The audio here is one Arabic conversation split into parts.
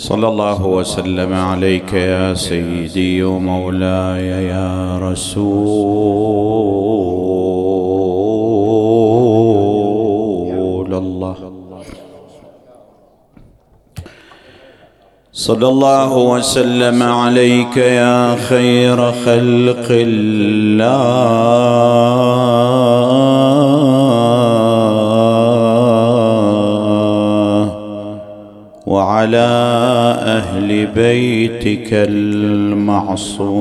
صلى الله وسلم عليك يا سيدي ومولاي يا رسول الله. صلى الله وسلم عليك يا خير خلق الله. وعلى أهل بيتك المعصومين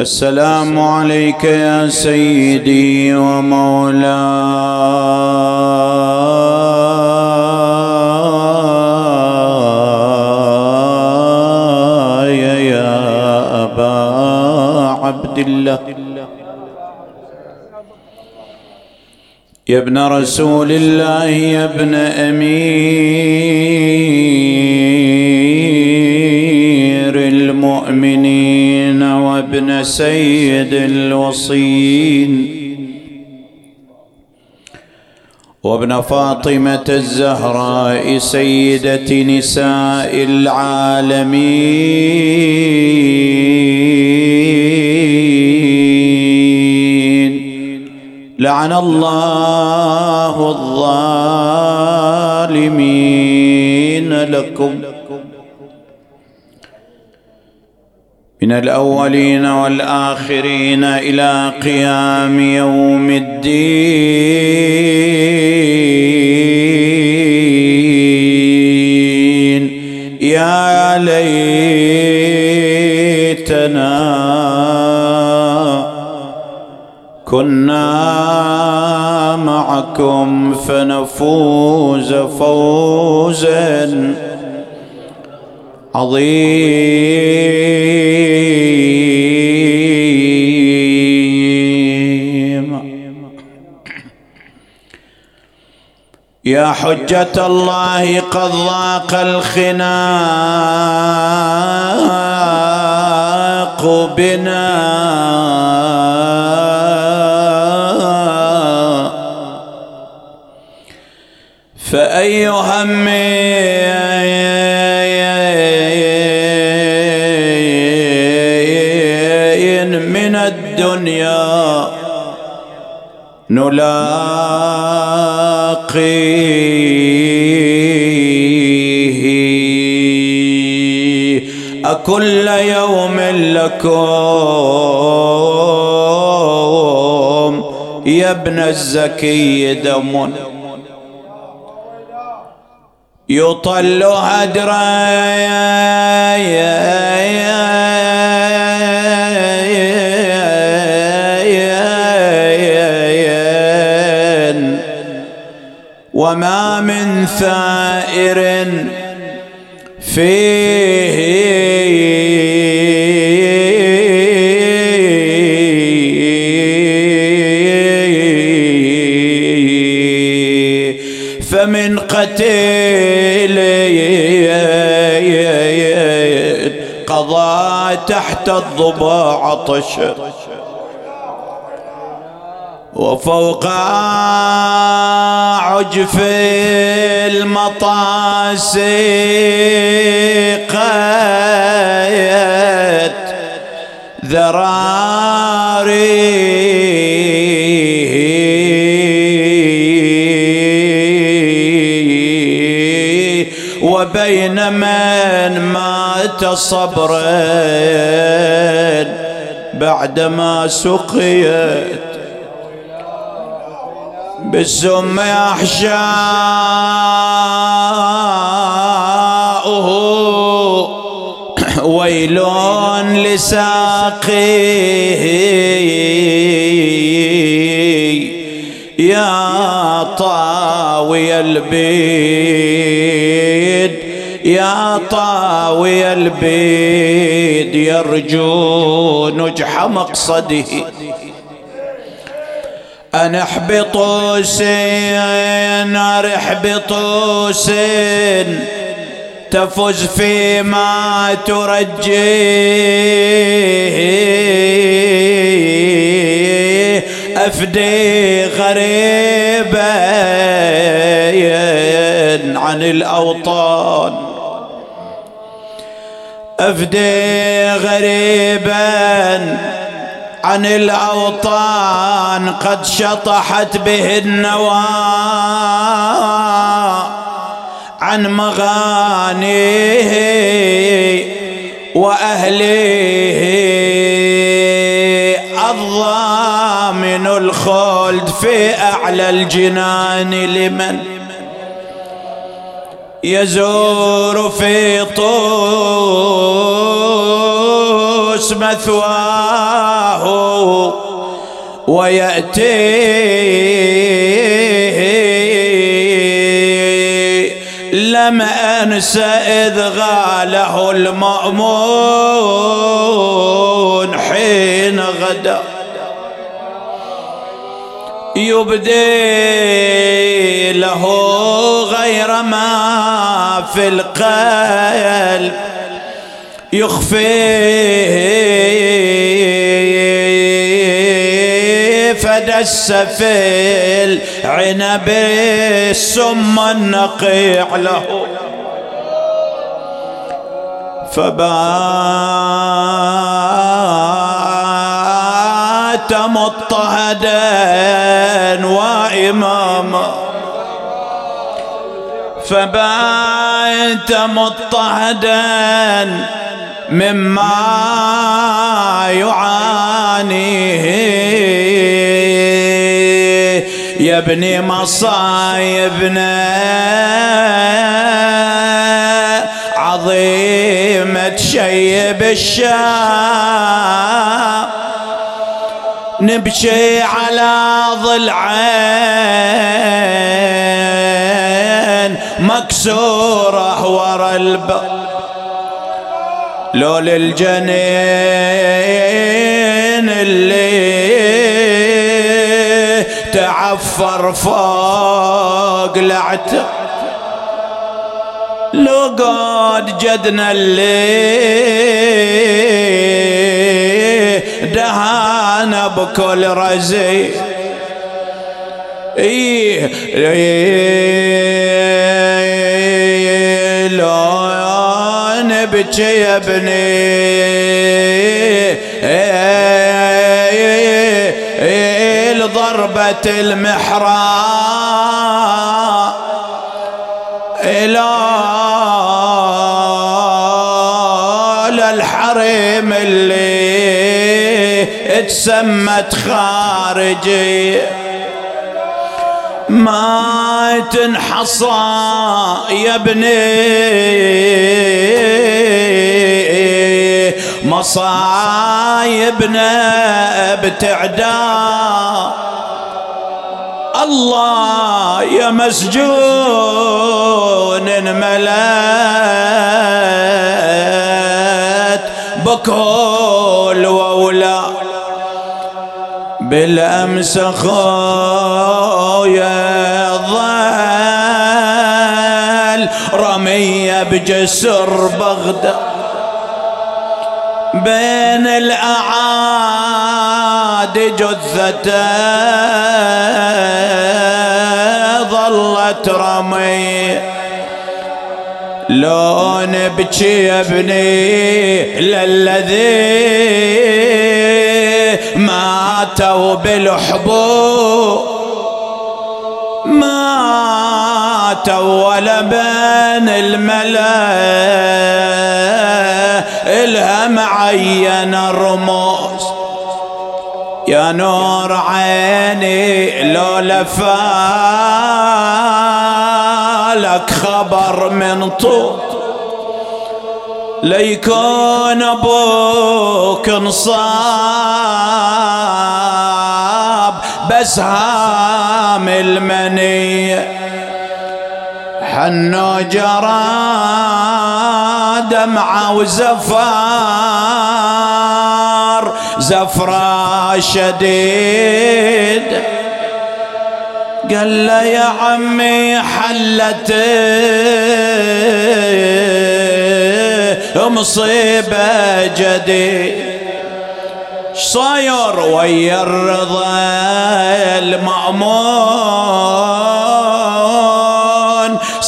السلام عليك يا سيدي ومولاي يا أبا عبد الله. ابن رسول الله يا ابن أمير المؤمنين وابن سيد الوصين وابن فاطمة الزهراء سيدة نساء العالمين. لعن الله الظالمين لكم. من الأولين والآخرين إلى قيام يوم الدين. يا ليتنا معكم فنفوز فوزا عظيما يا حجة الله قد ضاق الخناق بنا. فأي هم من الدنيا نلاقيه. أكل يوم لكم يا ابن الزكي دم. يطل هدرا وما من ثائر فيه فمن قتيل تحت الضباع عطش وفوق عجف المطاسي قد ذراري. وبين من مات صبرا بعدما سقيت بالسم أحشاؤه ويل لساقيه. يا طاوي البيد يا طاوي البيد يرجو نجح مقصده. أنا احبطوا سين احبطوا سين تفز فيما ترجيه. أفدي غريبا عن الأوطان. أفدي غريبا عن الأوطان قد شطحت به النوى عن مغانيه وأهليه الضامن الخلد في أعلى الجنان لمن يزور في طوس مثواه ويأتي لم أنس إذ غاله المأمون حين غدا. يبدي له غير ما في القلب يخفي فدس في العنب السم النقيع له. فبات مضطهدا وإماما. فبات مضطهدا مما يعانيه يا ابني مصايبنا عظيمة شيب الشام. نبكي على ضلعين مكسورة ورا الباب لو للجنين اللي تعفر فوق لعته لو قد جدنا اللي دهانا بكل رزي. إيه, إيه نبكي يا ابني لضربة المحراب إلى الحريم اللي اتسمت خارجي ما تنحصى يا ابني. مصايبنا بتعدى. الله يا مسجون ملات بكل وولا. بالأمس خويا رمية بجسر بغداد بين الأعادي جثته ظلت رمي لو نبكي يا ابني للذي ماتوا بالحبوب. ماتوا ولا بين الملائكة إلها معين الرموز. يا نور عيني لو لفالك خبر من طول. ليكون أبوك انصاب بسهام المنية. حنو جرى دمعة وزفار زفرة شديد. قال له يا عمي حلت مصيبة جديد صاير ويا الرضا المأمون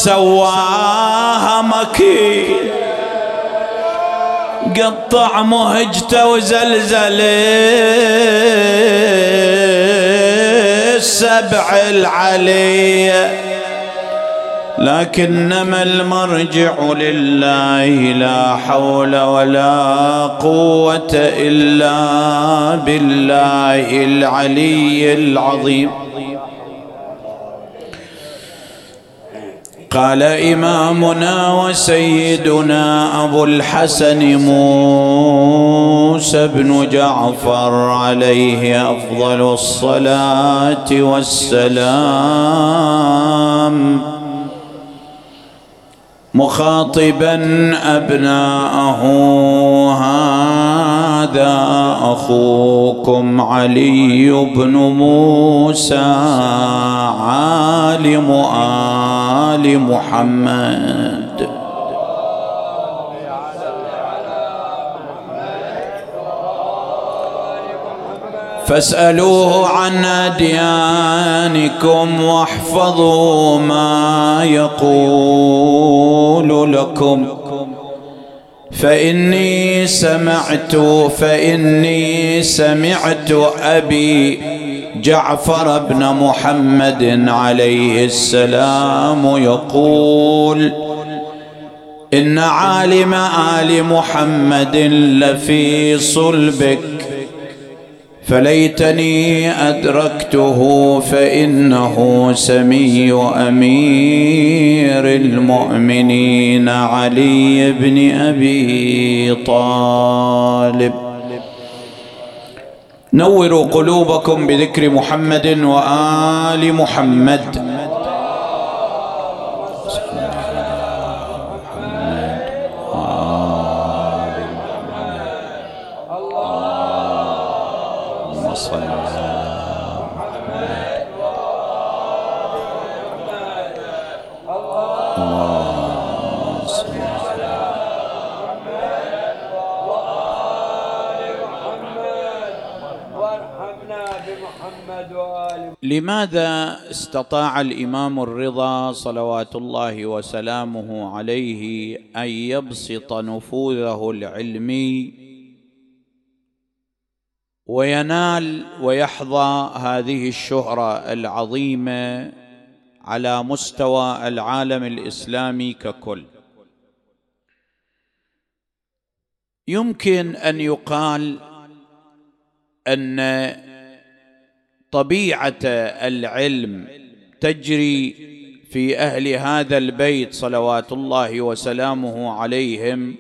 سواها مكي قطع مهجته وزلزل السبع العلية. لكنما المرجع لله لا حول ولا قوة إلا بالله العلي العظيم. قال إمامنا وسيدنا أبو الحسن موسى بن جعفر عليه أفضل الصلاة والسلام. مخاطبا أبناءه هذا أخوكم علي بن موسى عالم آل محمد. فاسألوه عن اديانكم واحفظوا ما يقول لكم. فإني سمعت فإني سمعت أبي جعفر بن محمد عليه السلام يقول إن عالم آل محمد لفي صلبك فليتني أدركته فإنه سمي أمير المؤمنين علي بن أبي طالب. نوروا قلوبكم بذكر محمد وآل محمد. لماذا استطاع الإمام الرضا صلوات الله وسلامه عليه أن يبسط نفوذه العلمي وينال ويحظى هذه الشهرة العظيمة على مستوى العالم الإسلامي ككل؟ يمكن أن يقال أن طبيعة العلم تجري في أهل هذا البيت صلوات الله وسلامه عليهم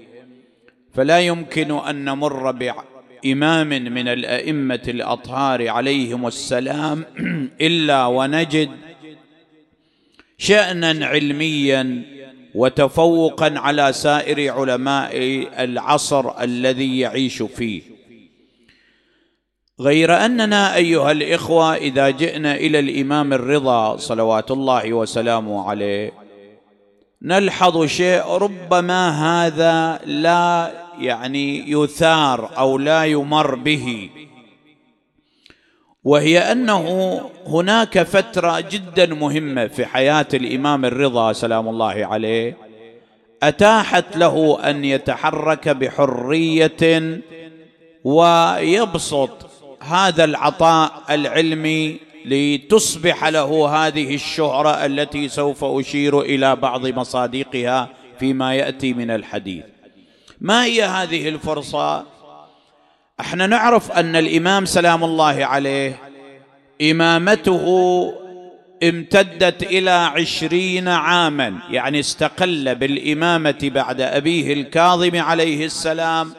فلا يمكن أن نمر بإمام من الأئمة الأطهار عليهم السلام إلا ونجد شأنا علميا وتفوقا على سائر علماء العصر الذي يعيش فيه. غير أننا أيها الإخوة إذا جئنا إلى الإمام الرضا صلوات الله وسلامه عليه نلحظ شيء ربما هذا لا يعني يثار أو لا يمر به وهي أنه هناك فترة جدا مهمة في حياة الإمام الرضا سلام الله عليه أتاحت له أن يتحرك بحرية ويبسط هذا العطاء العلمي لتصبح له هذه الشهرة التي سوف أشير إلى بعض مصادقها فيما يأتي من الحديث. ما هي هذه الفرصة؟ أحنا نعرف أن الإمام سلام الله عليه إمامته امتدت إلى عشرين عاما يعني استقل بالإمامة بعد أبيه الكاظم عليه السلام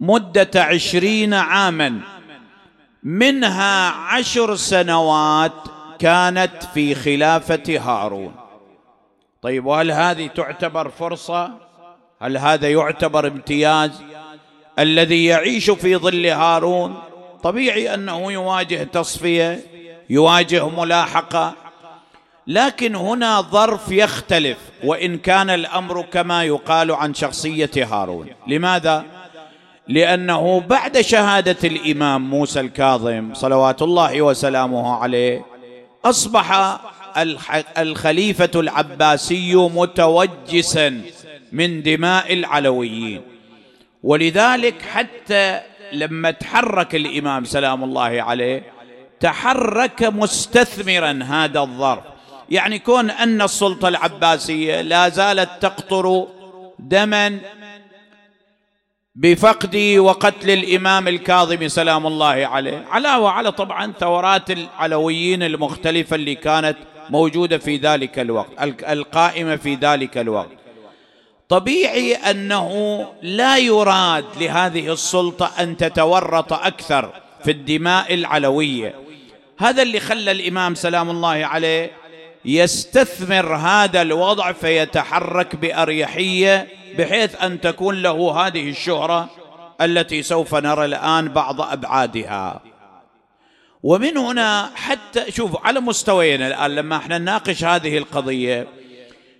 مدة عشرين عاما. منها عشر سنوات كانت في خلافة هارون. طيب وهل هذه تعتبر فرصة؟ هل هذا يعتبر امتياز؟ الذي يعيش في ظل هارون طبيعي أنه يواجه تصفية يواجه ملاحقة. لكن هنا ظرف يختلف وإن كان الأمر كما يقال عن شخصية هارون. لماذا؟ لأنه بعد شهادة الإمام موسى الكاظم صلوات الله وسلامه عليه أصبح الخليفة العباسي متوجسا من دماء العلويين. ولذلك حتى لما تحرك الإمام سلام الله عليه تحرك مستثمرا هذا الظرف. يعني كون أن السلطة العباسية لا زالت تقطر دما بفقد وقتل الإمام الكاظم سلام الله عليه. علاوه على طبعا ثورات العلويين المختلفة اللي كانت موجودة في ذلك الوقت القائمة في ذلك الوقت. طبيعي أنه لا يراد لهذه السلطة أن تتورط أكثر في الدماء العلوية. هذا اللي خلى الإمام سلام الله عليه يستثمر هذا الوضع فيتحرك بأريحية بحيث أن تكون له هذه الشهرة التي سوف نرى الآن بعض أبعادها. ومن هنا حتى شوف على مستويين الآن لما إحنا نناقش هذه القضية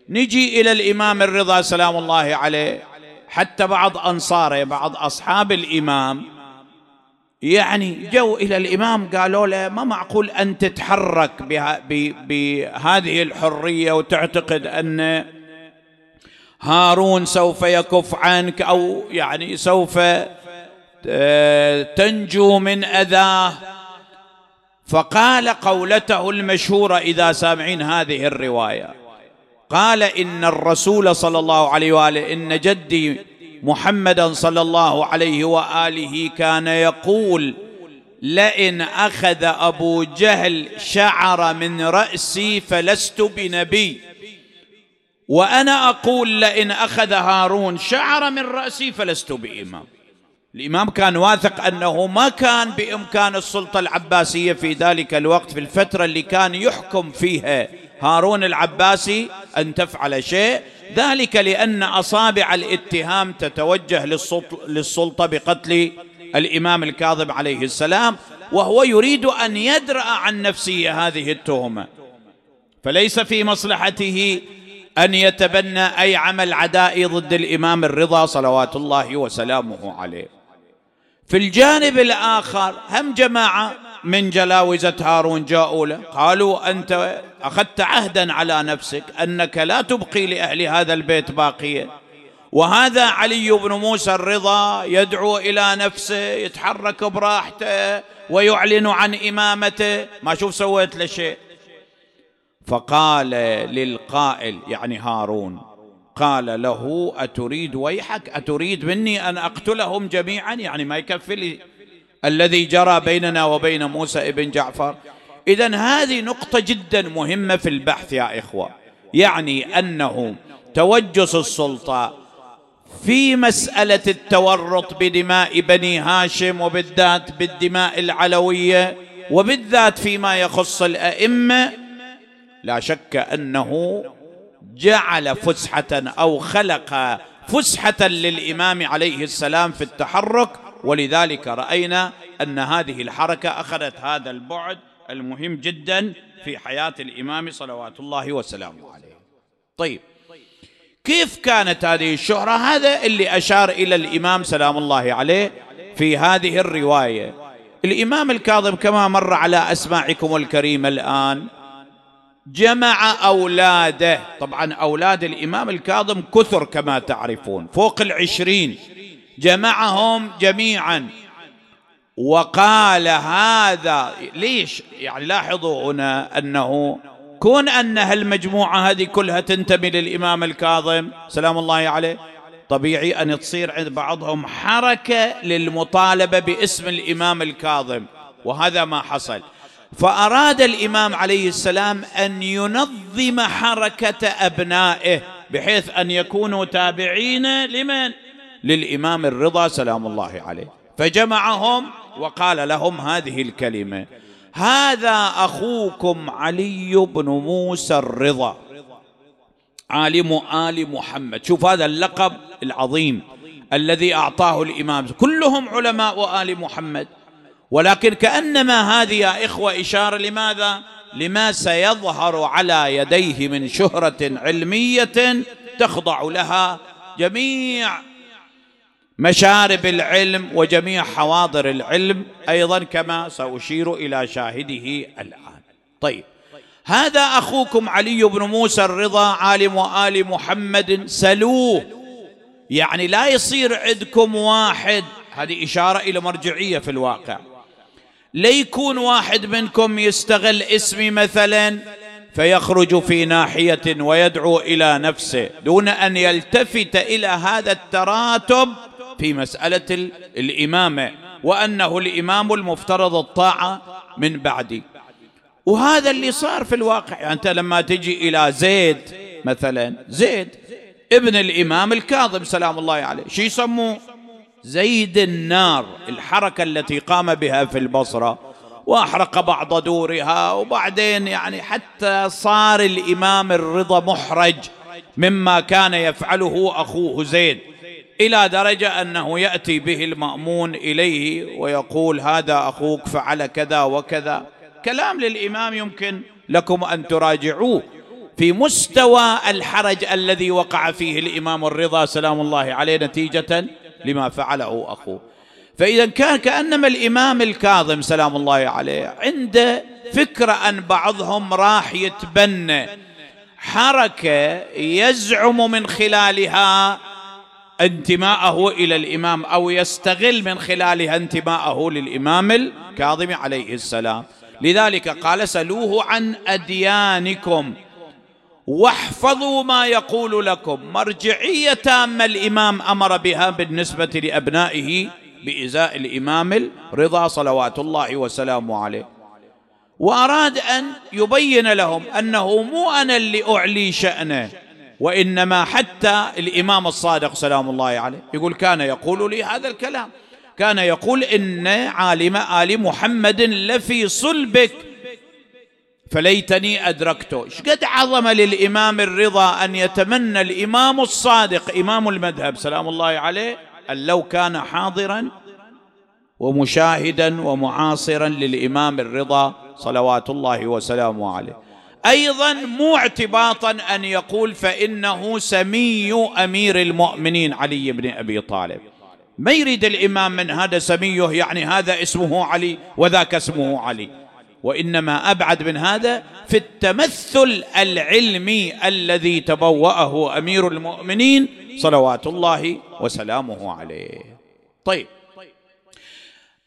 نجي إلى الإمام الرضا سلام الله عليه حتى بعض أنصاره بعض أصحاب الإمام. يعني جو إلى الإمام قالوا له ما معقول أن تتحرك بهذه الحرية وتعتقد أن هارون سوف يكف عنك أو يعني سوف تنجو من أذاه. فقال قولته المشهورة إذا سامعين هذه الرواية. قال إن الرسول صلى الله عليه وآله إن جدي محمدا صلى الله عليه وآله كان يقول لئن أخذ أبو جهل شعر من رأسي فلست بنبي. وأنا أقول لئن أخذ هارون شعر من رأسي فلست بإمام. الإمام كان واثق أنه ما كان بإمكان السلطة العباسية في ذلك الوقت في الفترة اللي كان يحكم فيها هارون العباسي أن تفعل شيء. ذلك لأن أصابع الاتهام تتوجه للسلطة بقتل الإمام الكاظم عليه السلام وهو يريد أن يدرأ عن نفسه هذه التهمة. فليس في مصلحته أن يتبنى أي عمل عدائي ضد الإمام الرضا صلوات الله وسلامه عليه. في الجانب الآخر هم جماعة من جلاوزة هارون جاءوا له قالوا أنت أخذت عهدا على نفسك أنك لا تبقي لأهل هذا البيت باقية. وهذا علي بن موسى الرضا يدعو إلى نفسه يتحرك براحته ويعلن عن إمامته. ما شوف سويت له شيء. فقال للقائل يعني هارون قال له أتريد ويحك؟ أتريد مني أن أقتلهم جميعا؟ يعني ما يكفي لي الذي جرى بيننا وبين موسى ابن جعفر؟ اذا هذه نقطة جدا مهمة في البحث يا إخوة يعني أنه توجس السلطة في مسألة التورط بدماء بني هاشم وبالذات بالدماء العلوية وبالذات فيما يخص الأئمة لا شك أنه جعل فسحة أو خلق فسحة للإمام عليه السلام في التحرك ولذلك رأينا أن هذه الحركة أخذت هذا البعد المهم جدا في حياة الإمام صلوات الله وسلامه عليه. طيب كيف كانت هذه الشهرة؟ هذا اللي أشار إلى الإمام سلام الله عليه في هذه الرواية. الإمام الكاظم كما مر على أسماعكم الكريمه الآن جمع أولاده. طبعا أولاد الإمام الكاظم كثر كما تعرفون. فوق العشرين. جمعهم جميعا. وقال هذا ليش؟ يعني لاحظوا هنا أنه كون أن هالمجموعة هذه كلها تنتمي للإمام الكاظم سلام الله عليه طبيعي أن تصير عند بعضهم حركة للمطالبة باسم الإمام الكاظم. وهذا ما حصل. فأراد الإمام عليه السلام أن ينظم حركة أبنائه بحيث أن يكونوا تابعين لمن؟ للإمام الرضا سلام الله عليه. فجمعهم وقال لهم هذه الكلمة هذا أخوكم علي بن موسى الرضا عالم آل محمد. شوف هذا اللقب العظيم الذي أعطاه الإمام. كلهم علماء ال محمد. ولكن كأنما هذه يا إخوة إشارة لماذا؟ لما سيظهر على يديه من شهرة علمية تخضع لها جميع مشارب العلم وجميع حواضر العلم أيضا كما سأشير إلى شاهده الآن. طيب هذا أخوكم علي بن موسى الرضا عالم ال محمد سلوه. يعني لا يصير عندكم واحد. هذه إشارة إلى مرجعية في الواقع. ليكون واحد منكم يستغل اسمي مثلا فيخرج في ناحية ويدعو إلى نفسه دون أن يلتفت إلى هذا التراتب في مسألة الإمامة وأنه الإمام المفترض الطاعة من بعدي. وهذا اللي صار في الواقع. يعني أنت لما تجي إلى زيد مثلا زيد ابن الإمام الكاظم سلام الله عليه. شو يسموه؟ زيد النار الحركة التي قام بها في البصرة وأحرق بعض دورها وبعدين يعني حتى صار الإمام الرضا محرج مما كان يفعله أخوه زيد إلى درجة أنه يأتي به المأمون إليه ويقول هذا أخوك فعل كذا وكذا. كلام للإمام يمكن لكم أن تراجعوه. في مستوى الحرج الذي وقع فيه الإمام الرضا سلام الله عليه نتيجة لما فعله اخوه فإذا كان كأنما الإمام الكاظم سلام الله عليه عنده فكرة أن بعضهم راح يتبنى. حركة يزعم من خلالها انتماءه إلى الإمام أو يستغل من خلالها انتماءه للإمام الكاظم عليه السلام. لذلك قال سلوه عن أديانكم. واحفظوا ما يقول لكم. مرجعية تامة الإمام أمر بها بالنسبة لأبنائه بإزاء الإمام الرضا صلوات الله وسلامه عليه. وأراد أن يبين لهم أنه مو أنا اللي أعلي شأنه وإنما حتى الإمام الصادق سلام الله عليه يقول كان يقول لي هذا الكلام. كان يقول إن عالم آل محمد لفي صلبك. فليتني أدركته. إيش قد عظم للإمام الرضا أن يتمنى الإمام الصادق إمام المذهب سلام الله عليه أن لو كان حاضرا ومشاهدا ومعاصرا للإمام الرضا صلوات الله وسلامه عليه. أيضا مو اعتباطا أن يقول فإنه سمي أمير المؤمنين علي بن أبي طالب. ما يريد الإمام من هذا سميه؟ يعني هذا اسمه علي وذاك اسمه علي. وإنما أبعد من هذا في التمثل العلمي الذي تبوأه أمير المؤمنين صلوات الله وسلامه عليه. طيب.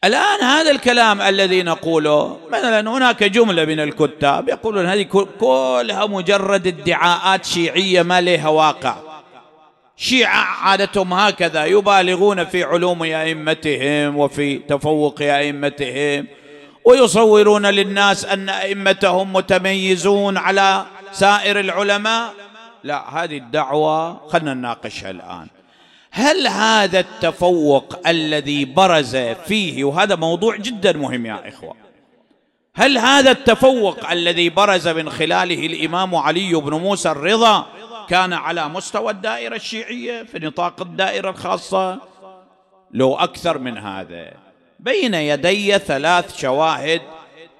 الآن هذا الكلام الذي نقوله مثلا هناك جملة من الكتاب يقولون هذه كلها مجرد ادعاءات شيعية ما لها واقع. شيعة عادتهم هكذا يبالغون في علوم أئمتهم وفي تفوق أئمتهم. ويصورون للناس أن أئمتهم متميزون على سائر العلماء. لا هذه الدعوة خلنا نناقشها الآن. هل هذا التفوق الذي برز فيه وهذا موضوع جدا مهم يا إخوة هل هذا التفوق الذي برز من خلاله الإمام علي بن موسى الرضا كان على مستوى الدائرة الشيعية في نطاق الدائرة الخاصة؟ لو أكثر من هذا. بين يدي ثلاث شواهد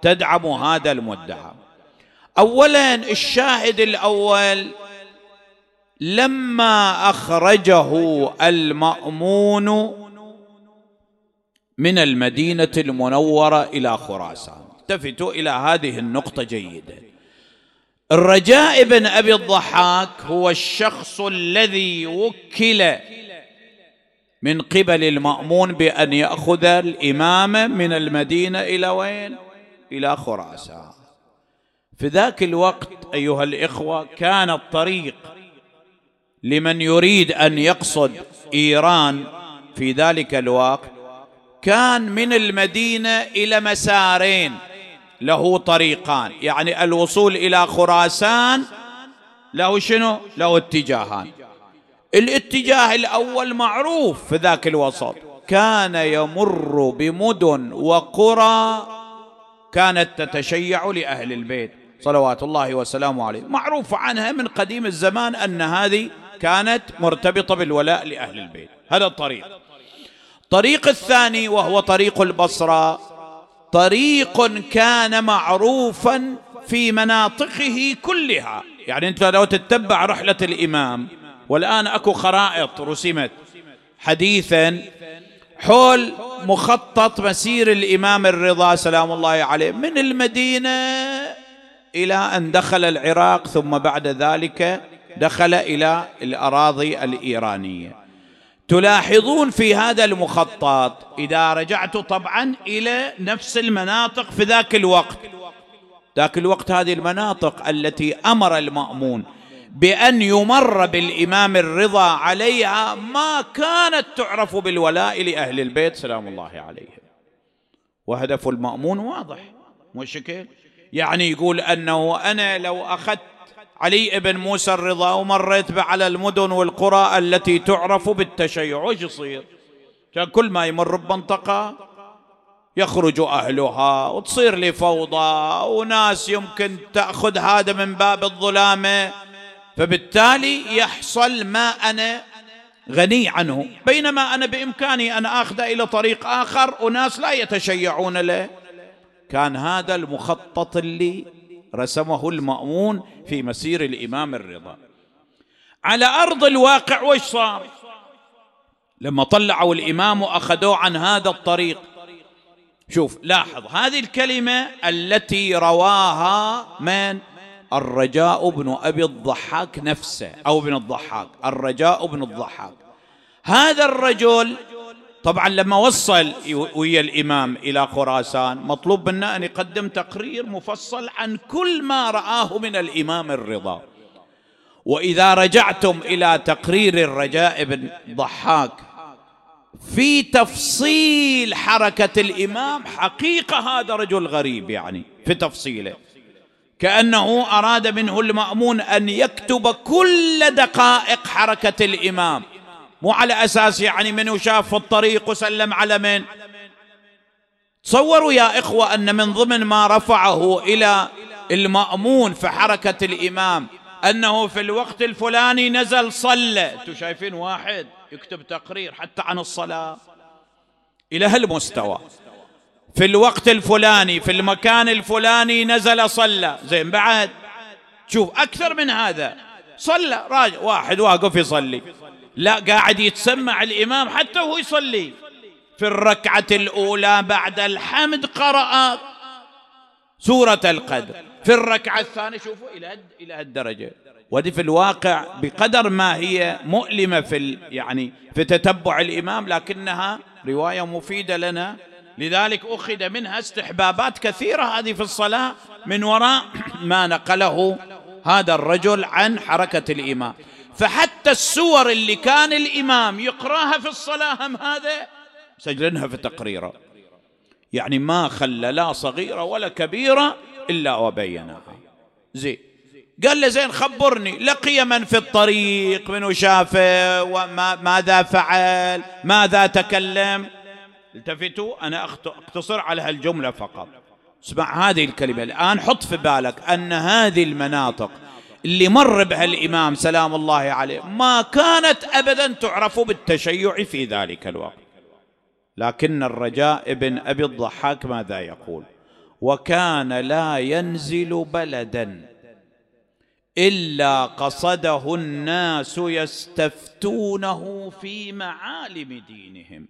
تدعم هذا المدعى. اولا الشاهد الأول لما أخرجه المأمون من المدينة المنورة إلى خراسان. التفتوا إلى هذه النقطة جيدا. الرجاء بن أبي الضحاك هو الشخص الذي وكل من قبل المأمون بأن يأخذ الامامه من المدينة إلى وين؟ إلى خراسان. في ذاك الوقت أيها الإخوة كان الطريق لمن يريد أن يقصد إيران في ذلك الوقت كان من المدينة إلى مسارين. له طريقان يعني الوصول إلى خراسان له شنو؟ له اتجاهان. الاتجاه الأول معروف في ذاك الوسط. كان يمر بمدن وقرى كانت تتشيع لأهل البيت. صلوات الله وسلامه عليه. معروف عنها من قديم الزمان أن هذه كانت مرتبطة بالولاء لأهل البيت. هذا الطريق. الطريق الثاني وهو طريق البصرة. طريق كان معروفا في مناطقه كلها. يعني أنت لو تتبع رحلة الإمام والآن أكو خرائط رسمت. حديثا حول مخطط مسير الإمام الرضا سلام الله عليه من المدينة إلى أن دخل العراق ثم بعد ذلك دخل إلى الأراضي الإيرانية. تلاحظون في هذا المخطط إذا رجعت طبعا إلى نفس المناطق في ذاك الوقت. ذاك الوقت هذه المناطق التي أمر المأمون. بأن يمر بالإمام الرضا عليها ما كانت تعرف بالولاء لأهل البيت سلام الله عليهم. وهدف المأمون واضح مو شكل؟ يعني يقول أنه أنا لو أخذت علي بن موسى الرضا ومريت على المدن والقرى التي تعرف بالتشيع وش يصير. كان كل ما يمر بمنطقة يخرج أهلها وتصير لي فوضى وناس يمكن تأخذ هذا من باب الظلامة. فبالتالي يحصل ما أنا غني عنه. بينما أنا بإمكاني أن أخذ إلى طريق آخر وناس لا يتشيعون له. كان هذا المخطط اللي رسمه المأمون في مسير الإمام الرضا. على أرض الواقع وش صار؟ لما طلعوا الإمام وأخذوه عن هذا الطريق. شوف لاحظ هذه الكلمة التي رواها من؟ الرجاء بن أبي الضحاك نفسه أو ابن الضحاك الرجاء بن الضحاك. هذا الرجل طبعا لما وصل ويا الإمام إلى خراسان مطلوب منا أن يقدم تقرير مفصل عن كل ما رآه من الإمام الرضا. وإذا رجعتم إلى تقرير الرجاء بن ضحاك في تفصيل حركة الإمام حقيقة هذا رجل غريب يعني في تفصيله. كأنه أراد منه المأمون أن يكتب كل دقائق حركة الإمام. مو على أساس يعني منو شاف في الطريق وسلم على من. تصوروا يا إخوة أن من ضمن ما رفعه إلى المأمون في حركة الإمام أنه في الوقت الفلاني نزل صلى. أنتم شايفين واحد يكتب تقرير حتى عن الصلاة. إلى هالمستوى. في الوقت الفلاني في المكان الفلاني نزل صلى. زين بعد. شوف أكثر من هذا. صلى راجع. واحد واقف يصلي. لا قاعد يتسمع الإمام حتى وهو يصلي. في الركعة الأولى بعد الحمد قرأ سورة القدر. في الركعة الثانية شوفوا إلى إلى هالدرجة. ودي في الواقع بقدر ما هي مؤلمة في يعني في تتبع الإمام لكنها رواية مفيدة لنا لذلك أخذ منها استحبابات كثيرة هذه في الصلاة من وراء ما نقله هذا الرجل عن حركة الإمام. فحتى السور اللي كان الإمام يقراها في الصلاة هم هذا سجلنها في تقريره يعني ما خلى لا صغيرة ولا كبيرة إلا وبينها. زين. قال له زين خبرني لقي من في الطريق من شافه وماذا فعل ماذا تكلم؟ التفتوا أنا أقتصر على هالجملة فقط. اسمع هذه الكلمة الآن حط في بالك أن هذه المناطق اللي مر بها الإمام سلام الله عليه ما كانت ابدا تعرف بالتشيع في ذلك الوقت. لكن الرجاء ابن أبي الضحاك ماذا يقول؟ وكان لا ينزل بلدا إلا قصده الناس يستفتونه في معالم دينهم.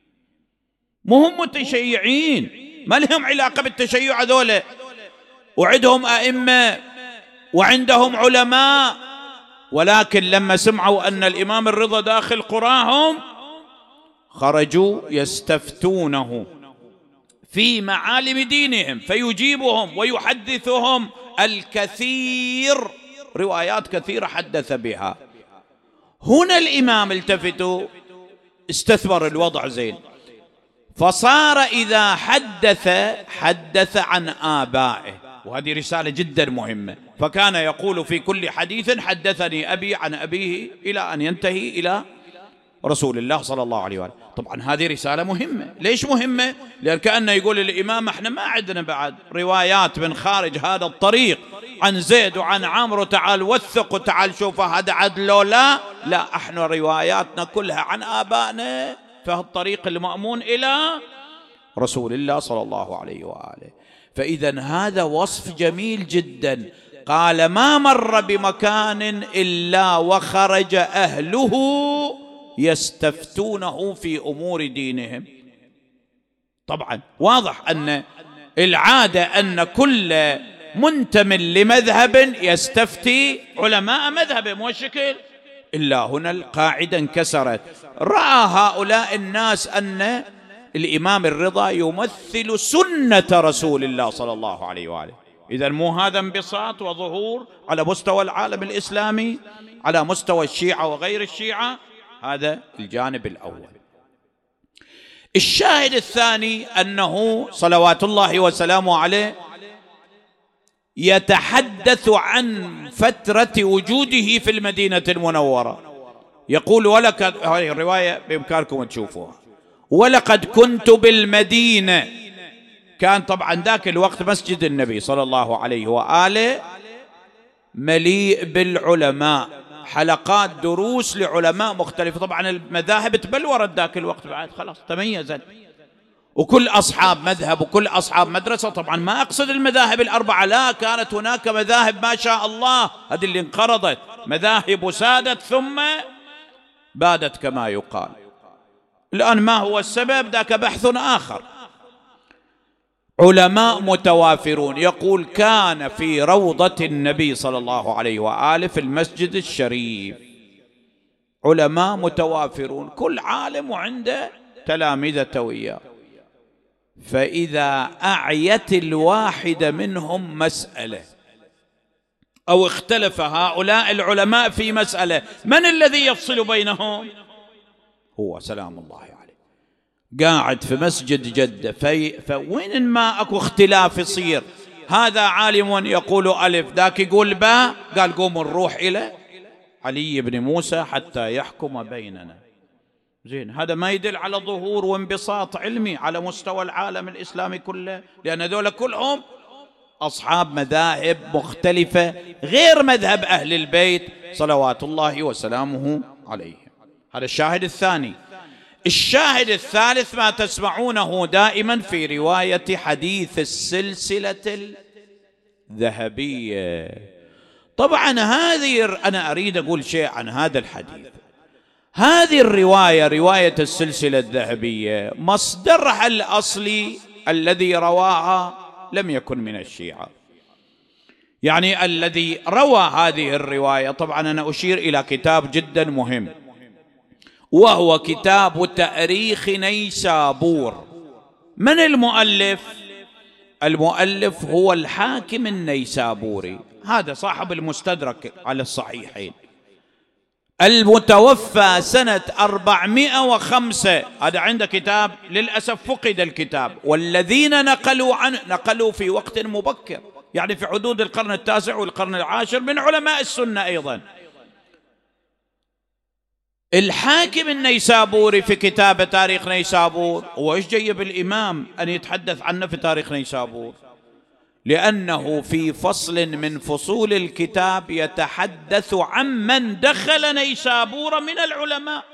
مهم متشيعين. ما لهم علاقة بالتشيع هذول. وعندهم أئمة وعندهم علماء. ولكن لما سمعوا أن الإمام الرضا داخل قراهم خرجوا يستفتونه في معالم دينهم فيجيبهم ويحدثهم الكثير. روايات كثيرة حدث بها. هنا الإمام التفتوا استثمر الوضع زين. فصار إذا حدث حدث عن آبائه. وهذه رسالة جدا مهمة. فكان يقول في كل حديث حدثني أبي عن أبيه إلى أن ينتهي إلى رسول الله صلى الله عليه وآله. طبعا هذه رسالة مهمة. ليش مهمة؟ لأن كأنه يقول الإمام إحنا ما عندنا بعد. روايات من خارج هذا الطريق. عن زيد وعن عمرو تعال وثق وتعال شوف هذا عدل لا لا إحنا رواياتنا كلها عن آبائنا. فهالطريق المأمون إلى رسول الله صلى الله عليه وآله. فاذا هذا وصف جميل جدا. قال ما مر بمكان إلا وخرج أهله يستفتونه في أمور دينهم. طبعا واضح أن العادة أن كل منتم لمذهب يستفتي علماء مذهبه مو الشكل إلا هنا القاعدة انكسرت. رأى هؤلاء الناس أن الإمام الرضا يمثل سنة رسول الله صلى الله عليه وآله. إذا مو هذا انبساط وظهور على مستوى العالم الإسلامي على مستوى الشيعة وغير الشيعة هذا الجانب الأول. الشاهد الثاني أنه صلوات الله وسلامه عليه يتحدث عن فترة وجوده في المدينة المنورة. يقول ولقد هذه الرواية بإمكانكم تشوفوها. ولقد كنت بالمدينة. كان طبعا ذاك الوقت مسجد النبي صلى الله عليه وآله مليء بالعلماء. حلقات دروس لعلماء مختلفة. طبعا المذاهب تبلورت ذاك الوقت بعد. خلاص تميزت. وكل أصحاب مذهب وكل أصحاب مدرسة. طبعا ما أقصد المذاهب الأربعة لا كانت هناك مذاهب ما شاء الله. هذه اللي انقرضت مذاهب سادت ثم بادت كما يقال. الآن ما هو السبب؟ ذاك بحث آخر. علماء متوافرون. يقول كان في روضة النبي صلى الله عليه وآله في المسجد الشريف. علماء متوافرون. كل عالم وعنده تلامذته وياه فإذا أعيت الواحد منهم مسألة أو اختلف هؤلاء العلماء في مسألة من الذي يفصل بينهم؟ هو سلام الله عليه. قاعد في مسجد جدة في فوين ما أكو اختلاف يصير. هذا عالم يقول ألف ذاك يقول باء قال قوموا نروح إلى علي بن موسى حتى يحكم بيننا. زين. هذا ما يدل على ظهور وانبساط علمي على مستوى العالم الإسلامي كله لأن هذول كلهم أصحاب مذاهب مختلفة غير مذهب أهل البيت صلوات الله وسلامه عليهم. هذا الشاهد الثاني. الشاهد الثالث ما تسمعونه دائما في رواية حديث السلسلة الذهبية. طبعا هذه أنا أريد أقول شيء عن هذا الحديث. هذه الرواية رواية السلسلة الذهبية مصدرها الأصلي الذي رواها لم يكن من الشيعة. يعني الذي روى هذه الرواية طبعا أنا أشير إلى كتاب جدا مهم وهو كتاب تأريخ نيسابور. من المؤلف؟ المؤلف هو الحاكم النيسابوري. هذا صاحب المستدرك على الصحيحين. المتوفى سنة أربعمائة وخمسة. هذا عنده كتاب للأسف فقد الكتاب. والذين نقلوا عنه نقلوا في وقت مبكر يعني في حدود القرن التاسع والقرن العاشر من علماء السنة أيضا. الحاكم النيسابوري في كتاب تاريخ نيسابور وإيش جيب الإمام أن يتحدث عنه في تاريخ نيسابور؟ لأنه في فصل من فصول الكتاب يتحدث عمن دخل نيسابور من العلماء.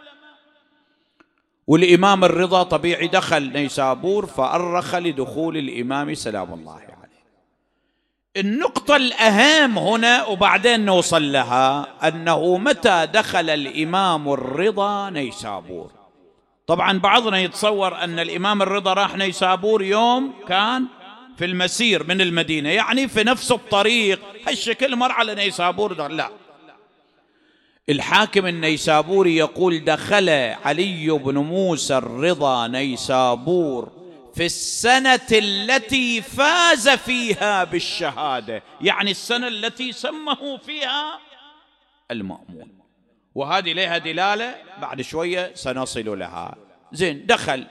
والإمام الرضا طبيعي دخل نيسابور فأرخ لدخول الإمام سلام الله عليه. النقطة الأهم هنا وبعدين نوصل لها أنه متى دخل الإمام الرضا نيسابور. طبعا بعضنا يتصور أن الإمام الرضا راح نيسابور يوم كان في المسير من المدينة يعني في نفس الطريق. هالشكل مر على نيسابور لا. الحاكم النيسابوري يقول دخل علي بن موسى الرضا نيسابور في السنة التي فاز فيها بالشهادة يعني السنة التي سمه فيها المأمون. وهذه لها دلالة بعد شوية سنصل لها. زين دخل.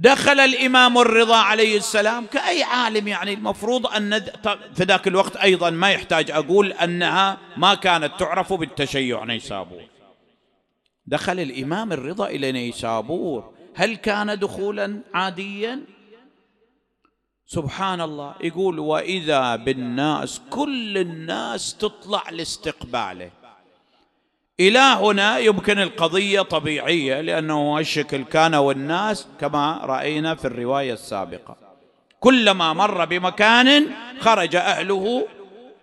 دخل الإمام الرضا عليه السلام كأي عالم يعني المفروض أن في ذاك الوقت أيضا ما يحتاج أقول أنها ما كانت تعرف بالتشيع نيسابور. دخل الإمام الرضا إلى نيسابور. هل كان دخولا عاديا؟ سبحان الله. يقول وإذا بالناس كل الناس تطلع لاستقباله. إلى هنا يمكن القضية طبيعية لأنه الشكل كان والناس كما رأينا في الرواية السابقة. كلما مر بمكان خرج أهله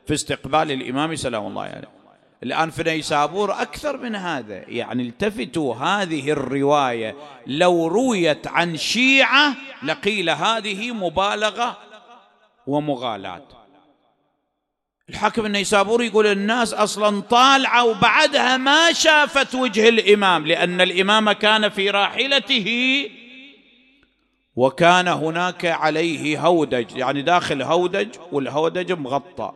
في استقبال الإمام سلام الله عليه. الآن في نيسابور أكثر من هذا. يعني التفتوا هذه الرواية. لو رويت عن شيعة لقيل هذه مبالغة ومغالاة. الحاكم النيسابوري يقول الناس أصلا طالعة وبعدها ما شافت وجه الإمام لأن الإمام كان في راحلته وكان هناك عليه هودج يعني داخل هودج والهودج مغطى.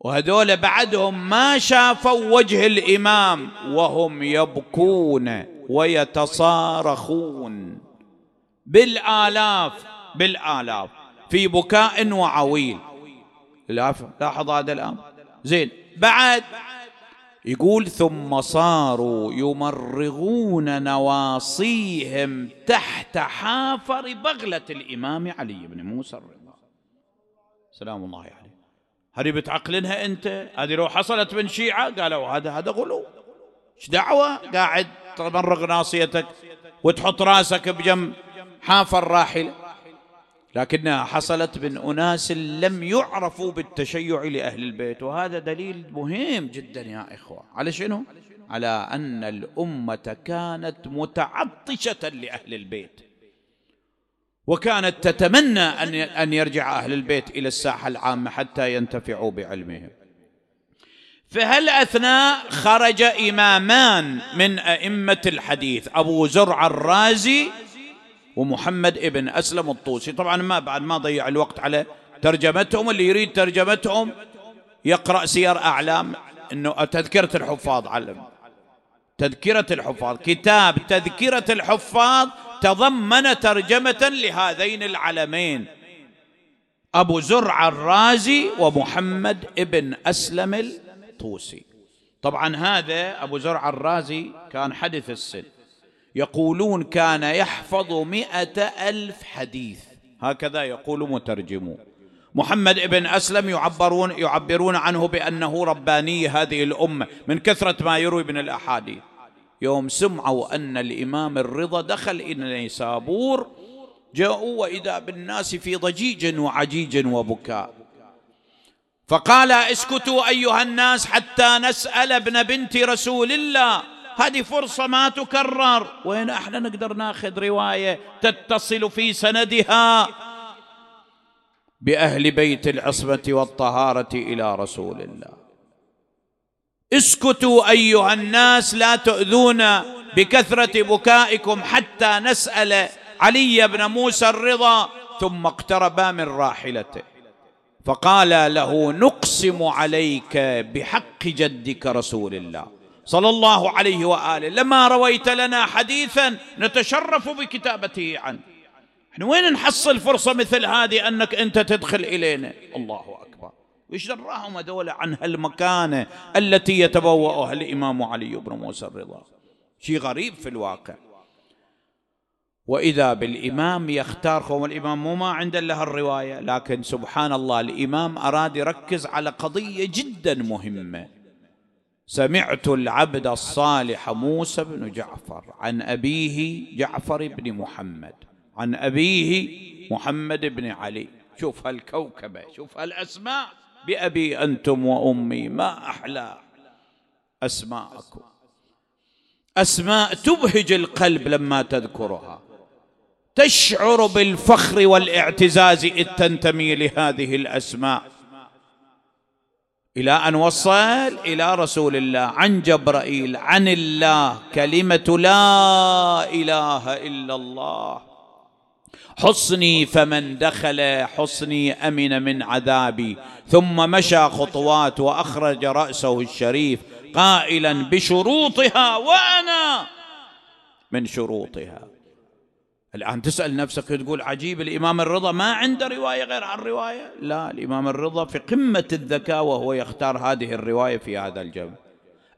وهذول بعدهم ما شافوا وجه الإمام وهم يبكون ويتصارخون. بالآلاف بالآلاف في بكاء وعويل. لاحظ هذا الأمر. زين. بعد يقول ثم صاروا يمرغون نواصيهم تحت حافر بغلة الإمام علي بن موسى الرضا. سلام الله عليه. هذه بتعقلنها أنت؟ هذه لو حصلت من شيعة؟ قالوا هذا هذا غلو. إيش دعوة؟ قاعد تمرغ ناصيتك وتحط راسك بجنب حافر راحلة لكنها حصلت من أناس لم يعرفوا بالتشيع لأهل البيت. وهذا دليل مهم جدا يا إخوة. على شنو؟ على أن الأمة كانت متعطشة لأهل البيت. وكانت تتمنى أن أن يرجع أهل البيت إلى الساحة العامة حتى ينتفعوا بعلمهم. فهل أثناء خرج إمامان من أئمة الحديث أبو زرع الرازي ومحمد ابن أسلم الطوسي. طبعا ما بعد ما ضيع الوقت على ترجمتهم اللي يريد ترجمتهم يقرأ سير أعلام أنه تذكرة الحفاظ علم. تذكرة الحفاظ كتاب تذكرة الحفاظ تضمن ترجمة لهذين العلمين. أبو زرع الرازي ومحمد ابن أسلم الطوسي. طبعا هذا أبو زرع الرازي كان حدث السن. يقولون كان يحفظ مئة ألف حديث. هكذا يقول مترجمو محمد ابن أسلم يعبرون, يعبرون عنه بأنه رباني هذه الأمة من كثرة ما يروي من الأحاديث. يوم سمعوا أن الإمام الرضا دخل إلى نيسابور جاءوا وإذا بالناس في ضجيج وعجيج وبكاء. فقال اسكتوا أيها الناس حتى نسأل ابن بنت رسول الله. هذه فرصة ما تكرر. وين إحنا نقدر ناخذ رواية تتصل في سندها؟ بأهل بيت العصمة والطهارة إلى رسول الله. اسكتوا أيها الناس لا تؤذون بكثرة بكائكم حتى نسأل علي بن موسى الرضا. ثم اقتربا من راحلته. فقال له نقسم عليك بحق جدك رسول الله. صلى الله عليه وآله. لما رويت لنا حديثا نتشرف بكتابته عنه. إحنا وين نحصل فرصة مثل هذه أنك أنت تدخل إلينا؟ الله أكبر. وش دراهم هذول عن هالمكانة التي يتبوأها الإمام علي بن موسى الرضا؟ شيء غريب في الواقع. وإذا بالإمام يختار هو الإمام مو ما عنده لها الرواية لكن سبحان الله الإمام أراد يركز على قضية جدا مهمة. سمعت العبد الصالح موسى بن جعفر عن أبيه جعفر بن محمد عن أبيه محمد بن علي. شوف هالكوكبة شوف هالأسماء. بأبي أنتم وأمي ما أحلى أسماءكم. أسماء تبهج القلب لما تذكرها. تشعر بالفخر والاعتزاز إذ تنتمي لهذه الأسماء. إلى أن وصل إلى رسول الله عن جبرائيل عن الله كلمة لا إله إلا الله. حصني فمن دخل حصني أمن من عذابي. ثم مشى خطوات وأخرج رأسه الشريف قائلا بشروطها وأنا من شروطها. الآن تسأل نفسك تقول عجيب الإمام الرضا ما عنده رواية غير عن رواية؟ لا الإمام الرضا في قمة الذكاء وهو يختار هذه الرواية في هذا الجو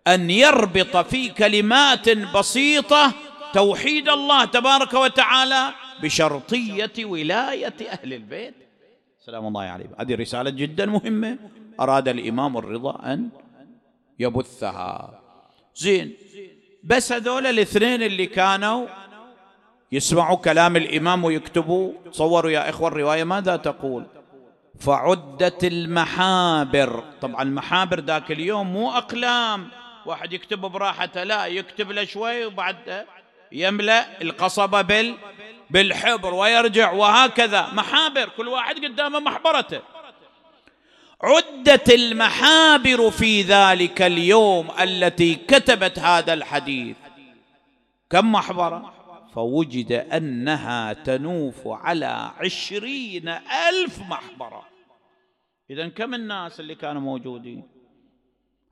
أن يربط في كلمات بسيطة توحيد الله تبارك وتعالى بشرطية ولاية أهل البيت. سلام الله عليه. هذه رسالة جدا مهمة. أراد الإمام الرضا أن يبثها. زين بس هذول الاثنين اللي كانوا يسمعوا كلام الإمام ويكتبوا. تصوروا يا إخوة الرواية ماذا تقول؟ فعدت المحابر. طبعا المحابر ذاك اليوم مو أقلام. واحد يكتب براحته لا يكتب له شوي وبعد يملأ القصبة بال بالحبر ويرجع. وهكذا محابر كل واحد قدامه محبرته. عدت المحابر في ذلك اليوم التي كتبت هذا الحديث. كم محبرة؟ فوجد أنها تنوف على عشرين ألف محبرة إذا كم الناس اللي كانوا موجودين؟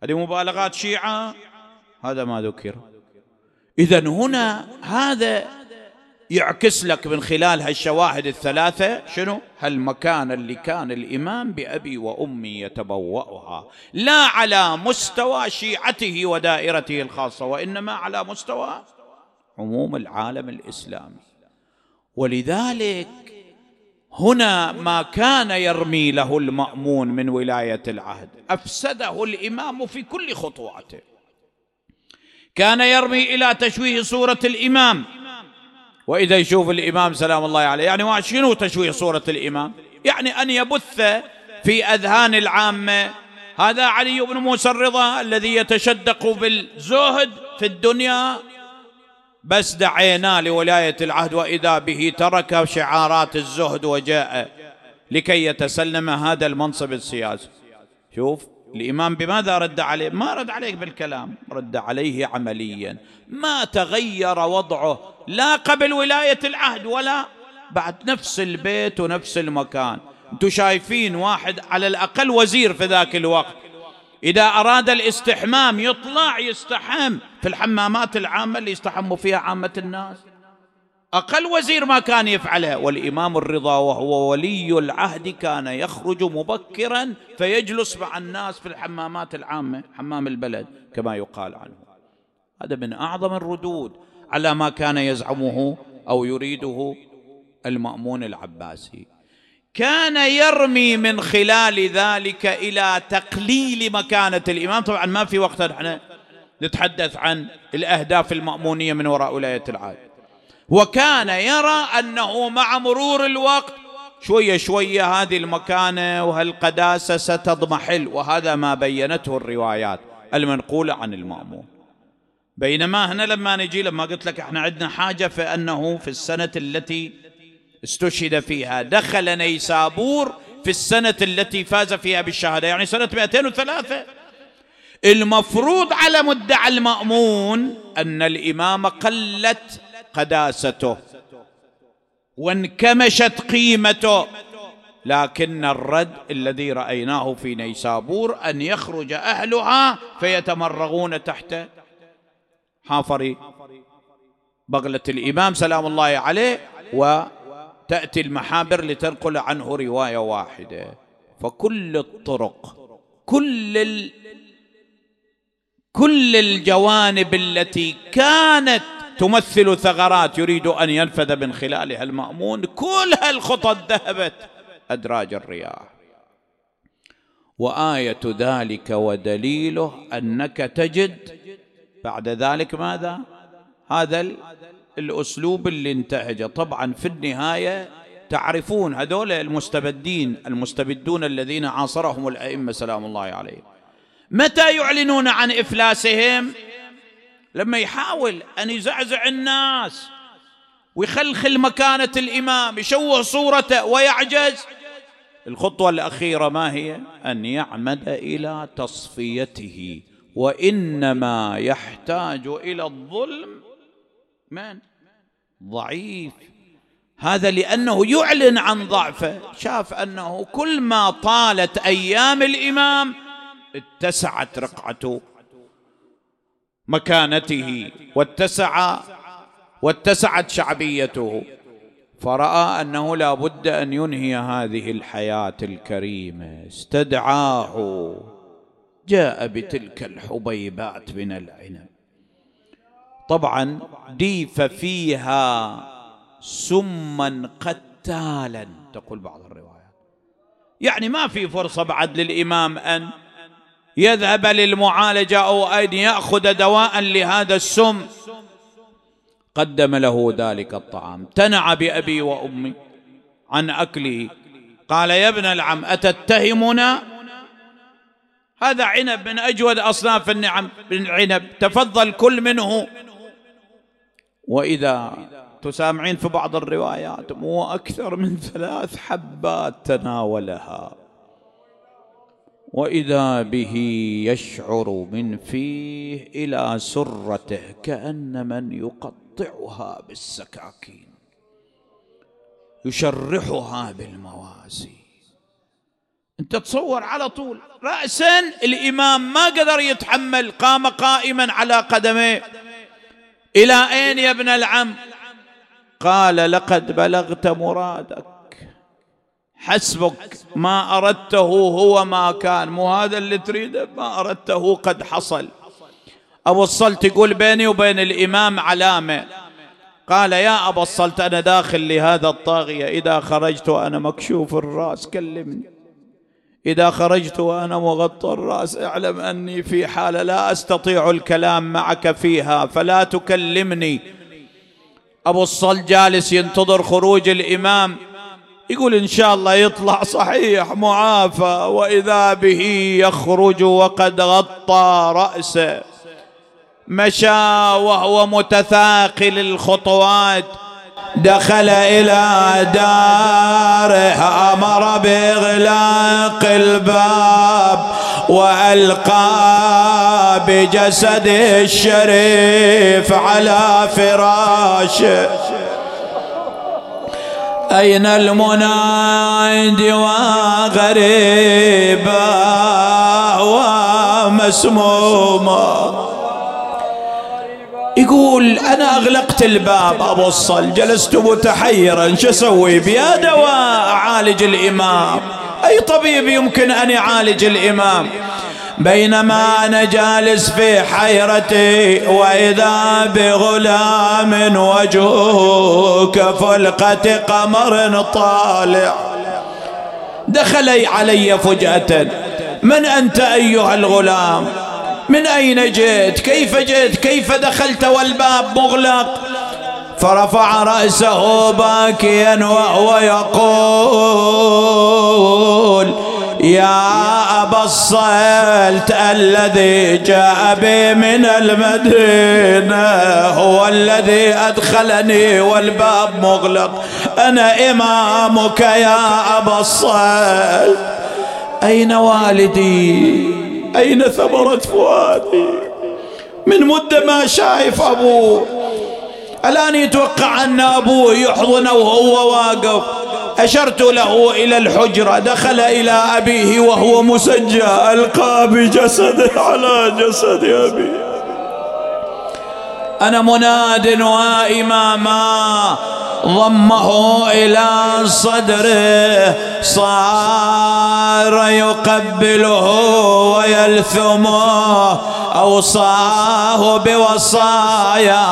هذه مبالغات شيعة؟ هذا ما ذكر. إذا هنا هذا يعكس لك من خلال هالشواهد الثلاثة. شنو؟ هالمكان اللي كان الإمام بأبي وأمي يتبوأها. لا على مستوى شيعته ودائرته الخاصة وإنما على مستوى عموم العالم الإسلامي. ولذلك هنا ما كان يرمي له المأمون من ولاية العهد أفسده الإمام في كل خطواته. كان يرمي إلى تشويه صورة الإمام. وإذا يشوف الإمام سلام الله عليه يعني شنو تشويه صورة الإمام؟ يعني أن يبث في أذهان العامة. هذا علي بن موسى الرضا الذي يتشدق بالزهد في الدنيا بس دعينا لولاية العهد وإذا به ترك شعارات الزهد وجاء لكي يتسلم هذا المنصب السياسي. شوف الإمام بماذا رد عليه؟ ما رد عليه بالكلام رد عليه عمليا. ما تغير وضعه لا قبل ولاية العهد ولا بعد نفس البيت ونفس المكان. أنتم شايفين واحد على الأقل وزير في ذاك الوقت. إذا أراد الاستحمام يطلع يستحم في الحمامات العامة اللي يستحموا فيها عامة الناس. أقل وزير ما كان يفعلها والإمام الرضا وهو ولي العهد كان يخرج مبكرا فيجلس مع الناس في الحمامات العامة حمام البلد كما يقال عنه. هذا من أعظم الردود على ما كان يزعمه أو يريده المأمون العباسي. كان يرمي من خلال ذلك إلى تقليل مكانة الإمام. طبعا ما في وقت إحنا نتحدث عن الأهداف المأمونية من وراء ولاية العهد. وكان يرى أنه مع مرور الوقت شوية شوية هذه المكانة وهالقداسة ستضمحل. وهذا ما بينته الروايات المنقولة عن المأمون. بينما هنا لما نجي لما قلت لك إحنا عندنا حاجة فانه في السنة التي استشهد فيها. دخل نيسابور في السنة التي فاز فيها بالشهادة. يعني سنة 203 المفروض على مدعى المأمون أن الإمام قلت قداسته وانكمشت قيمته. لكن الرد الذي رأيناه في نيسابور أن يخرج أهلها فيتمرغون تحت حافر بغلة الإمام. سلام الله عليه. و تأتي المحابر لتنقل عنه رواية واحدة. فكل الطرق كل ال... كل الجوانب التي كانت تمثل ثغرات يريد أن ينفذ من خلالها المأمون كل هالخطط ذهبت أدراج الرياح. وآية ذلك ودليله أنك تجد بعد ذلك ماذا؟ هذا الأسلوب اللي انتهجه. طبعا في النهاية تعرفون هذول المستبدين المستبدون الذين عاصرهم الأئمة سلام الله عليهم. متى يعلنون عن إفلاسهم؟ لما يحاول أن يزعزع الناس ويخلخل مكانة الإمام يشوه صورته ويعجز. الخطوة الأخيرة ما هي؟ أن يعمد إلى تصفيته. وإنما يحتاج إلى الظلم. من؟ ضعيف. هذا لأنه يعلن عن ضعفه. شاف أنه كل ما طالت أيام الإمام اتسعت رقعه مكانته واتسع واتسعت شعبيته. فرأى أنه لا بد أن ينهي هذه الحياة الكريمة. استدعاه. جاء بتلك الحبيبات من العنب. طبعا ديف فيها سما قتالا تقول بعض الروايات. يعني ما في فرصة بعد للإمام أن يذهب للمعالجة أو أن يأخذ دواء لهذا السم. قدم له ذلك الطعام. تنع بأبي وأمي عن أكله. قال يا ابن العم أتتهمنا؟ هذا عنب من أجود أصناف النعم. العنب تفضل كل منه. وإذا تسامعين في بعض الروايات مو أكثر من ثلاث حبات تناولها. وإذا به يشعر من فيه إلى سرته كأن من يقطعها بالسكاكين. يشرحها بالمواسي أنت تصور على طول راسا الإمام ما قدر يتحمل قام قائما على قدميه. إلى أين يا ابن العم؟ قال لقد بلغت مرادك. حسبك ما أردته هو ما كان. مو هذا اللي تريده؟ ما أردته قد حصل. أبو الصلت يقول بيني وبين الإمام علامة. قال يا ابا الصلت أنا داخل لهذا الطاغية. إذا خرجت وأنا مكشوف الرأس كلمني. إذا خرجت وأنا مغطى الرأس اعلم أني في حالة لا أستطيع الكلام معك فيها فلا تكلمني. أبو الصلت جالس ينتظر خروج الإمام. يقول إن شاء الله يطلع صحيح معافى وإذا به يخرج وقد غطى رأسه. مشى وهو متثاقل الخطوات. دخل إلى داره أمر بإغلاق الباب وألقى بجسد الشريف على فراشه. أين المناد وغريبا ومسموما؟ يقول أنا أغلقت الباب الصل. جلست متحيرا. شو أسوي؟ بيا دواء أعالج الإمام. أي طبيب يمكن أن يعالج الإمام؟ بينما أنا جالس في حيرتي وإذا بغلام وجهه كفلقة قمر طالع. دخل علي فجأة. من أنت أيها الغلام؟ من أين جئت؟ كيف جئت؟ كيف دخلت؟ والباب مغلق. فرفع رأسه باكيا وهو يقول يا أبا الصلت الذي جاء بي من المدينة هو الذي أدخلني والباب مغلق. أنا إمامك يا أبا الصلت أين والدي؟ أين ثمرة فؤادي؟ من مدة ما شايف أبوه الآن يتوقع أن أبوه يحضنه وهو واقف. أشرت له إلى الحجرة. دخل إلى أبيه وهو مسجى. ألقى بجسده على جسد أبيه أنا مناد وإماما. ضمه إلى صدره صار يقبله ويلثمه أوصاه بوصايا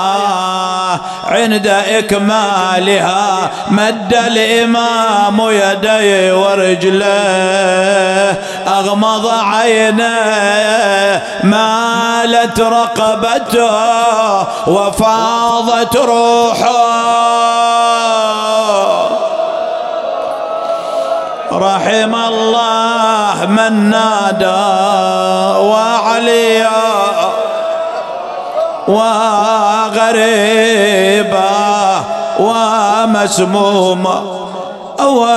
عند إكمالها. مد الإمام يديه ورجليه أغمض عينيه مالت رقبته وفاضت روحه. رحم الله من نادى وعليا وغريبا ومسموما ويلي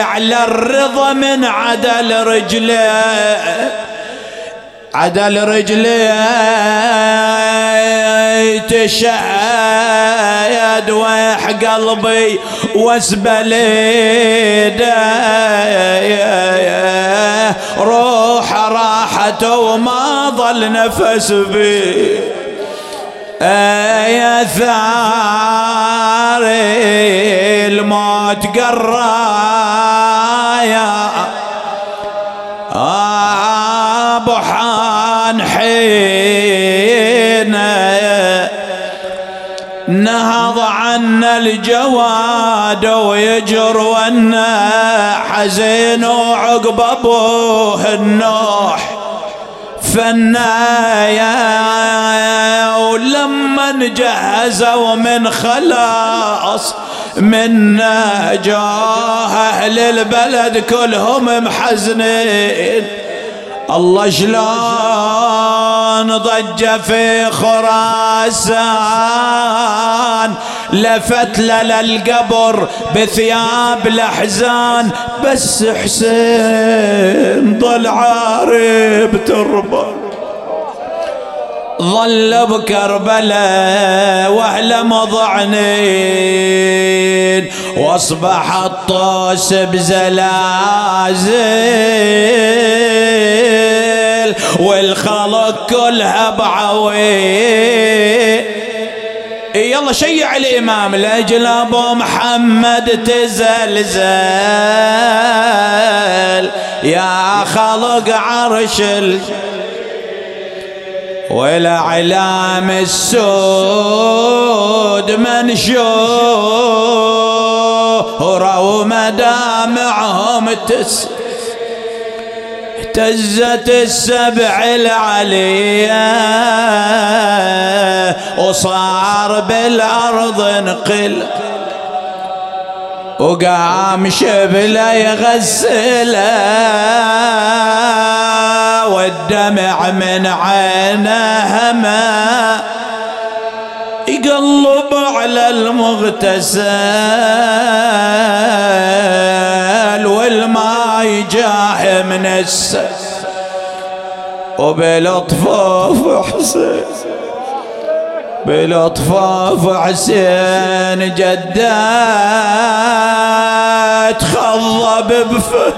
على الرضا من عدل رجليه عدل رجلي تشهد ويح قلبي واسبل روح راحت وما ظل نفس بي. يا ثار الموت قرايا. عنا الجواد ويجر وأنا حزين وعقب ابوه النوح. فنايا ولما جهزوا من خلاص منا جاه أهل البلد كلهم محزنين. الله شلون ضج في خراسان. لفت للقبر بثياب الأحزان بس حسين ضل عارب تربة. ظل بكربلاء وأهل مضعنين وأصبح الطوس بزلازل والخلق كلها بعوي يلا شيع الإمام لأجل أبو محمد تزلزل. يا خلق عرش والأعلام السود منشورة ومدامعهم تس اهتزت السبع العلية وصار بالأرض نقل وقام شبله يغسله والدمع من عينه ما يقلب على المغتسل والماء يجاه من السل وبالأطفاف حسين بالأطفاف حسين جدات خضب بفه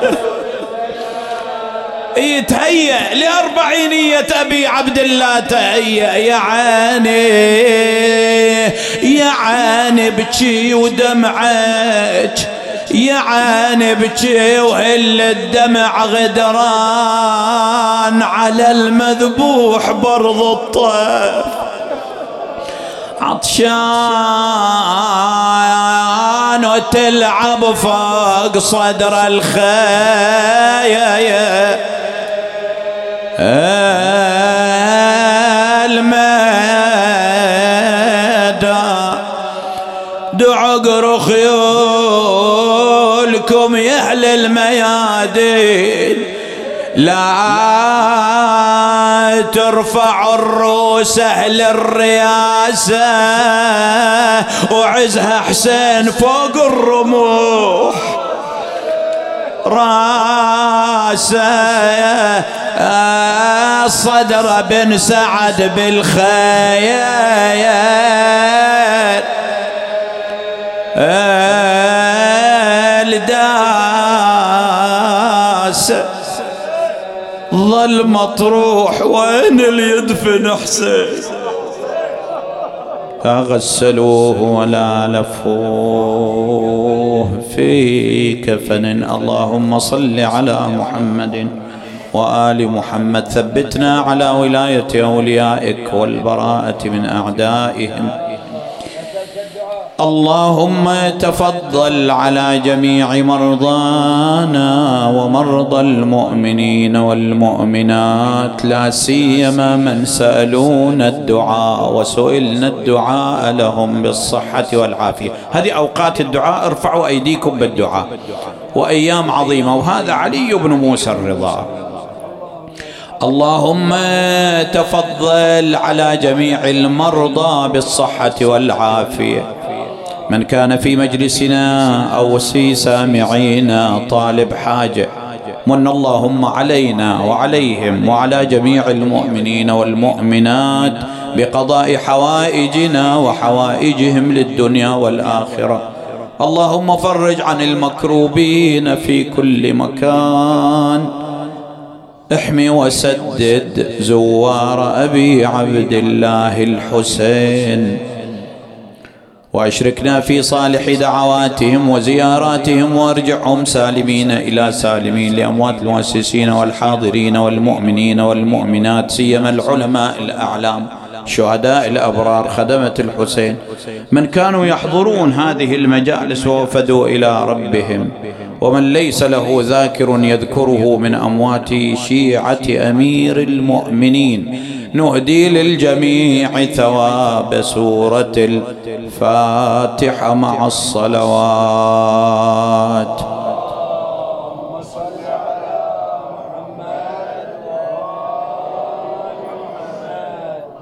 يتهيأ لأربعينية أبي عبد الله تهيأ يا عيني يا عيني بكي ودمعك. يا عيني بكي وهل الدمع غدران على المذبوح برض الطيف. عطشان وتلعب فوق صدر الخيل. المدى يا أهل الميادين لا ترفع الروس أهل الرياسه وعزها حسين فوق الرموح. راسه الصدر بن سعد بالخيال ظل مطروح وين اللي يدفن حسين غسلوه ولا لفوه في كفن اللهم صل على محمد وآل محمد. ثبتنا على ولاية أوليائك والبراءة من أعدائهم. اللهم تفضل على جميع مرضانا ومرضى المؤمنين والمؤمنات. لا سيما من سألونا الدعاء وسئلنا الدعاء لهم بالصحة والعافية. هذه أوقات الدعاء ارفعوا أيديكم بالدعاء. وأيام عظيمة. وهذا علي بن موسى الرضا. اللهم تفضل على جميع المرضى بالصحة والعافية. من كان في مجلسنا أو في سامعينا طالب حاجة من اللهم علينا وعليهم وعلى جميع المؤمنين والمؤمنات بقضاء حوائجنا وحوائجهم للدنيا والآخرة. اللهم فرج عن المكروبين في كل مكان. احمي وسدد زوار أبي عبد الله الحسين. وأشركنا في صالح دعواتهم وزياراتهم وأرجعهم سالمين إلى سالمين لأموات المؤسسين والحاضرين والمؤمنين والمؤمنات سيما العلماء الأعلام شهداء الأبرار خدمة الحسين. من كانوا يحضرون هذه المجالس ووفدوا إلى ربهم. ومن ليس له ذاكر يذكره من أموات شيعة أمير المؤمنين. نهدي للجميع ثواب سورة الفاتحة مع الصلوات.